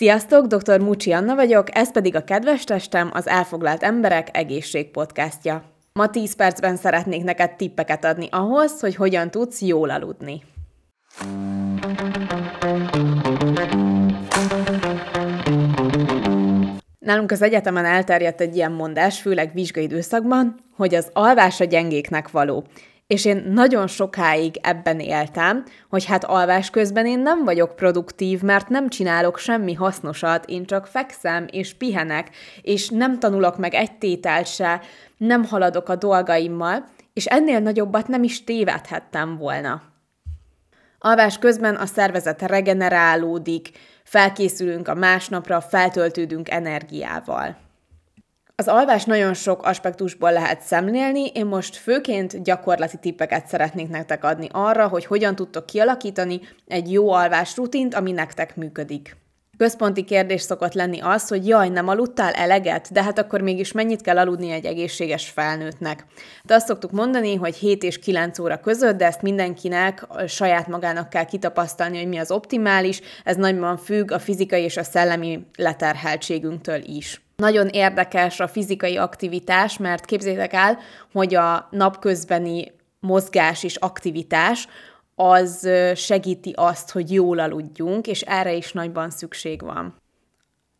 Sziasztok, dr. Mucsi Anna vagyok, ez pedig a Kedves Testem, az Elfoglalt Emberek Egészség podcastja. Ma 10 percben szeretnék neked tippeket adni ahhoz, hogy hogyan tudsz jól aludni. Nálunk az egyetemen elterjedt egy ilyen mondás, főleg vizsgai időszakban, hogy az alvás a gyengéknek való. És én nagyon sokáig ebben éltem, hogy hát alvás közben én nem vagyok produktív, mert nem csinálok semmi hasznosat, én csak fekszem és pihenek, és nem tanulok meg egy tételt se, nem haladok a dolgaimmal, és ennél nagyobbat nem is tévedhettem volna. Alvás közben a szervezet regenerálódik, felkészülünk a másnapra, feltöltődünk energiával. Az alvás nagyon sok aspektusból lehet szemlélni, én most főként gyakorlati tippeket szeretnék nektek adni arra, hogy hogyan tudtok kialakítani egy jó alvás rutint, ami nektek működik. Központi kérdés szokott lenni az, hogy jaj, nem aludtál eleget, de hát akkor mégis mennyit kell aludni egy egészséges felnőttnek. De azt szoktuk mondani, hogy 7 és 9 óra között, de ezt mindenkinek saját magának kell kitapasztalni, hogy mi az optimális, ez nagyban függ a fizikai és a szellemi leterheltségünktől is. Nagyon érdekes a fizikai aktivitás, mert képzétek el, hogy a napközbeni mozgás és aktivitás az segíti azt, hogy jól aludjunk, és erre is nagyban szükség van.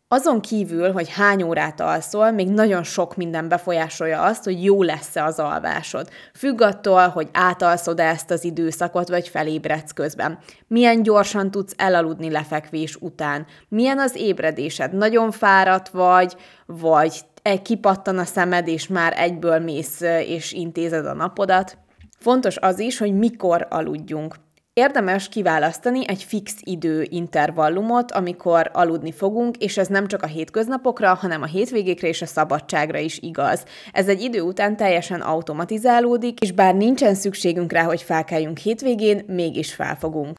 Azon kívül, hogy hány órát alszol, még nagyon sok minden befolyásolja azt, hogy jó lesz-e az alvásod. Függ attól, hogy átalszod-e ezt az időszakot, vagy felébredsz közben. Milyen gyorsan tudsz elaludni lefekvés után. Milyen az ébredésed. Nagyon fáradt vagy, vagy kipattan a szemed, és már egyből mész és intézed a napodat. Fontos az is, hogy mikor aludjunk. Érdemes kiválasztani egy fix idő intervallumot, amikor aludni fogunk, és ez nem csak a hétköznapokra, hanem a hétvégékre és a szabadságra is igaz. Ez egy idő után teljesen automatizálódik, és bár nincsen szükségünk rá, hogy felkeljünk hétvégén, mégis felfogunk.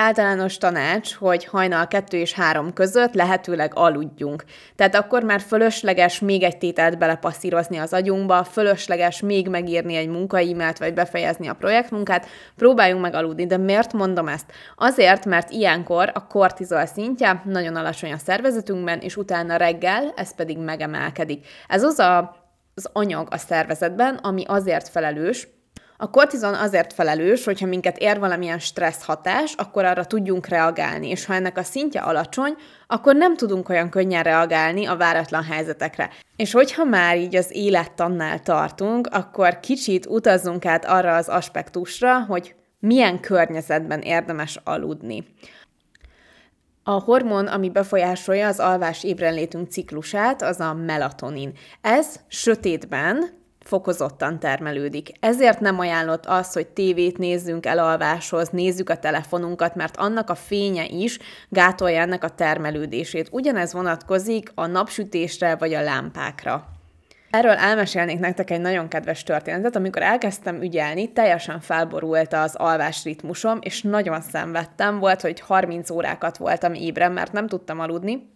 Általános tanács, hogy hajnal 2 és 3 között lehetőleg aludjunk. Tehát akkor már fölösleges még egy tételt belepasszírozni az agyunkba, fölösleges még megírni egy munkaimát, vagy befejezni a projektmunkát, próbáljunk meg aludni. De miért mondom ezt? Azért, mert ilyenkor a kortizol szintje nagyon alacsony a szervezetünkben, és utána reggel ez pedig megemelkedik. Ez az a, az anyag a szervezetben, ami azért felelős, a kortizon azért felelős, hogyha minket ér valamilyen stressz hatás, akkor arra tudjunk reagálni, és ha ennek a szintje alacsony, akkor nem tudunk olyan könnyen reagálni a váratlan helyzetekre. És hogyha már így az élettannál tartunk, akkor kicsit utazzunk át arra az aspektusra, hogy milyen környezetben érdemes aludni. A hormon, ami befolyásolja az alvás ébrenlétünk ciklusát, az a melatonin. Ez sötétben, fokozottan termelődik. Ezért nem ajánlott az, hogy tévét nézzünk elalváshoz, nézzük a telefonunkat, mert annak a fénye is gátolja ennek a termelődését. Ugyanez vonatkozik a napsütésre vagy a lámpákra. Erről elmesélnék nektek egy nagyon kedves történetet. Amikor elkezdtem ügyelni, teljesen felborult az alvás ritmusom, és nagyon szenvedtem. Volt, hogy 30 órákat voltam ébren, mert nem tudtam aludni,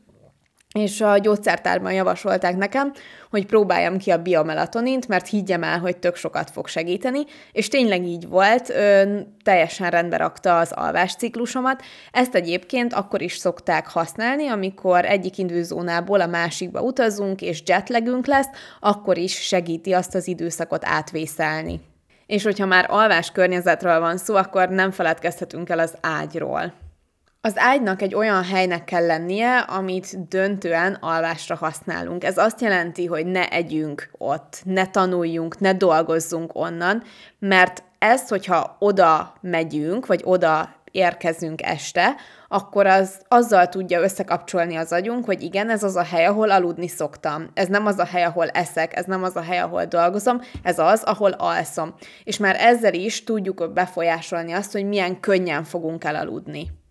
és a gyógyszertárban javasolták nekem, hogy próbáljam ki a biomelatonint, mert higgyem el, hogy tök sokat fog segíteni, és tényleg így volt, ö, teljesen rendbe rakta az alvásciklusomat. Ezt egyébként akkor is szokták használni, amikor egyik indulzónából a másikba utazunk, és jetlagünk lesz, akkor is segíti azt az időszakot átvészelni. És hogyha már alvás környezetről van szó, akkor nem feledkezhetünk el az ágyról. Az ágynak egy olyan helynek kell lennie, amit döntően alvásra használunk. Ez azt jelenti, hogy ne együnk ott, ne tanuljunk, ne dolgozzunk onnan, mert ez, hogyha oda megyünk, vagy oda érkezünk este, akkor az azzal tudja összekapcsolni az agyunk, hogy igen, ez az a hely, ahol aludni szoktam. Ez nem az a hely, ahol eszek, ez nem az a hely, ahol dolgozom, ez az, ahol alszom. És már ezzel is tudjuk befolyásolni azt, hogy milyen könnyen fogunk elaludni.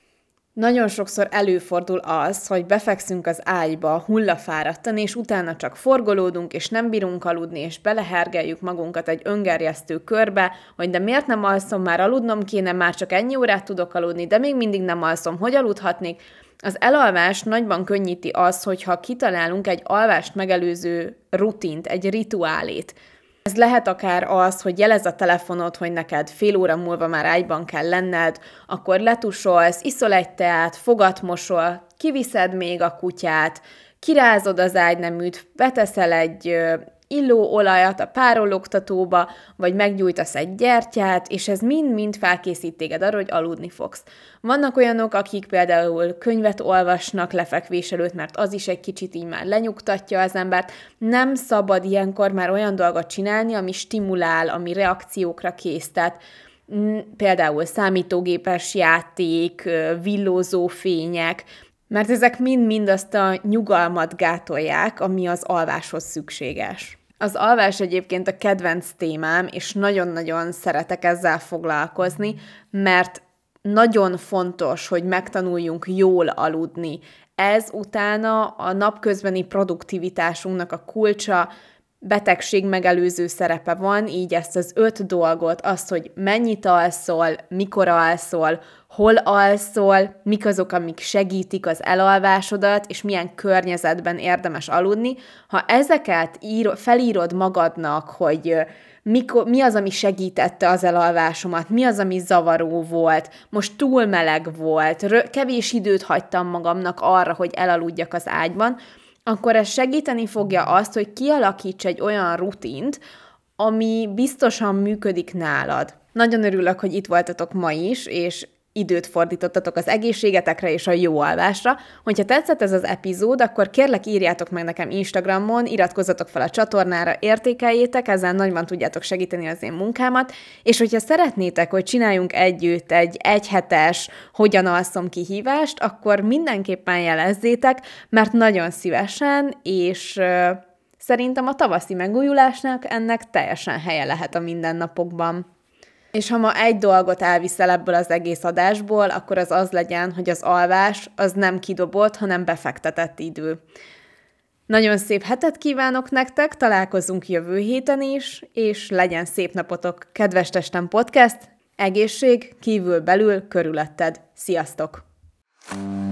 Nagyon sokszor előfordul az, hogy befekszünk az ágyba hullafáradtan, és utána csak forgolódunk, és nem bírunk aludni, és belehergeljük magunkat egy öngerjesztő körbe, hogy de miért nem alszom, már aludnom kéne, már csak ennyi órát tudok aludni, de még mindig nem alszom, hogy aludhatnék? Az elalvás nagyban könnyíti az, hogyha kitalálunk egy alvást megelőző rutint, egy rituálét. Ez lehet akár az, hogy jelez a telefonod, hogy neked fél óra múlva már ágyban kell lenned, akkor letusolsz, iszol egy teát, fogat mosol, kiviszed még a kutyát, kirázod az ágyneműt, beteszel egy illóolajat a párologtatóba, vagy meggyújtasz egy gyertyát, és ez mind-mind felkészít téged arra, hogy aludni fogsz. Vannak olyanok, akik például könyvet olvasnak lefekvés előtt, mert az is egy kicsit így már lenyugtatja az embert. Nem szabad ilyenkor már olyan dolgot csinálni, ami stimulál, ami reakciókra kész. Tehát mm, például számítógépes játék, villózó fények, mert ezek mind-mind azt a nyugalmat gátolják, ami az alváshoz szükséges. Az alvás egyébként a kedvenc témám, és nagyon-nagyon szeretek ezzel foglalkozni, mert nagyon fontos, hogy megtanuljunk jól aludni. Ez utána a napközbeni produktivitásunknak a kulcsa, betegség megelőző szerepe van, így ezt az öt dolgot, azt, hogy mennyit alszol, mikor alszol, hol alszol, mik azok, amik segítik az elalvásodat, és milyen környezetben érdemes aludni. Ha ezeket ír, felírod magadnak, hogy mikor, mi az, ami segítette az elalvásomat, mi az, ami zavaró volt, most túl meleg volt, rö- kevés időt hagytam magamnak arra, hogy elaludjak az ágyban, akkor ez segíteni fogja azt, hogy kialakíts egy olyan rutint, ami biztosan működik nálad. Nagyon örülök, hogy itt voltatok ma is, és időt fordítottatok az egészségetekre és a jó alvásra. Hogyha tetszett ez az epizód, akkor kérlek írjátok meg nekem Instagramon, iratkozzatok fel a csatornára, értékeljétek, ezzel nagyban tudjátok segíteni az én munkámat, és hogyha szeretnétek, hogy csináljunk együtt egy egyhetes hogyan alszom kihívást, akkor mindenképpen jelezzétek, mert nagyon szívesen, és Szerintem a tavaszi megújulásnak ennek teljesen helye lehet a mindennapokban. És ha ma egy dolgot elviszel ebből az egész adásból, akkor az az legyen, hogy az alvás az nem kidobott, hanem befektetett idő. Nagyon szép hetet kívánok nektek, találkozunk jövő héten is, és legyen szép napotok, kedves testem podcast, egészség, kívül, belül, körülötted. Sziasztok! thank you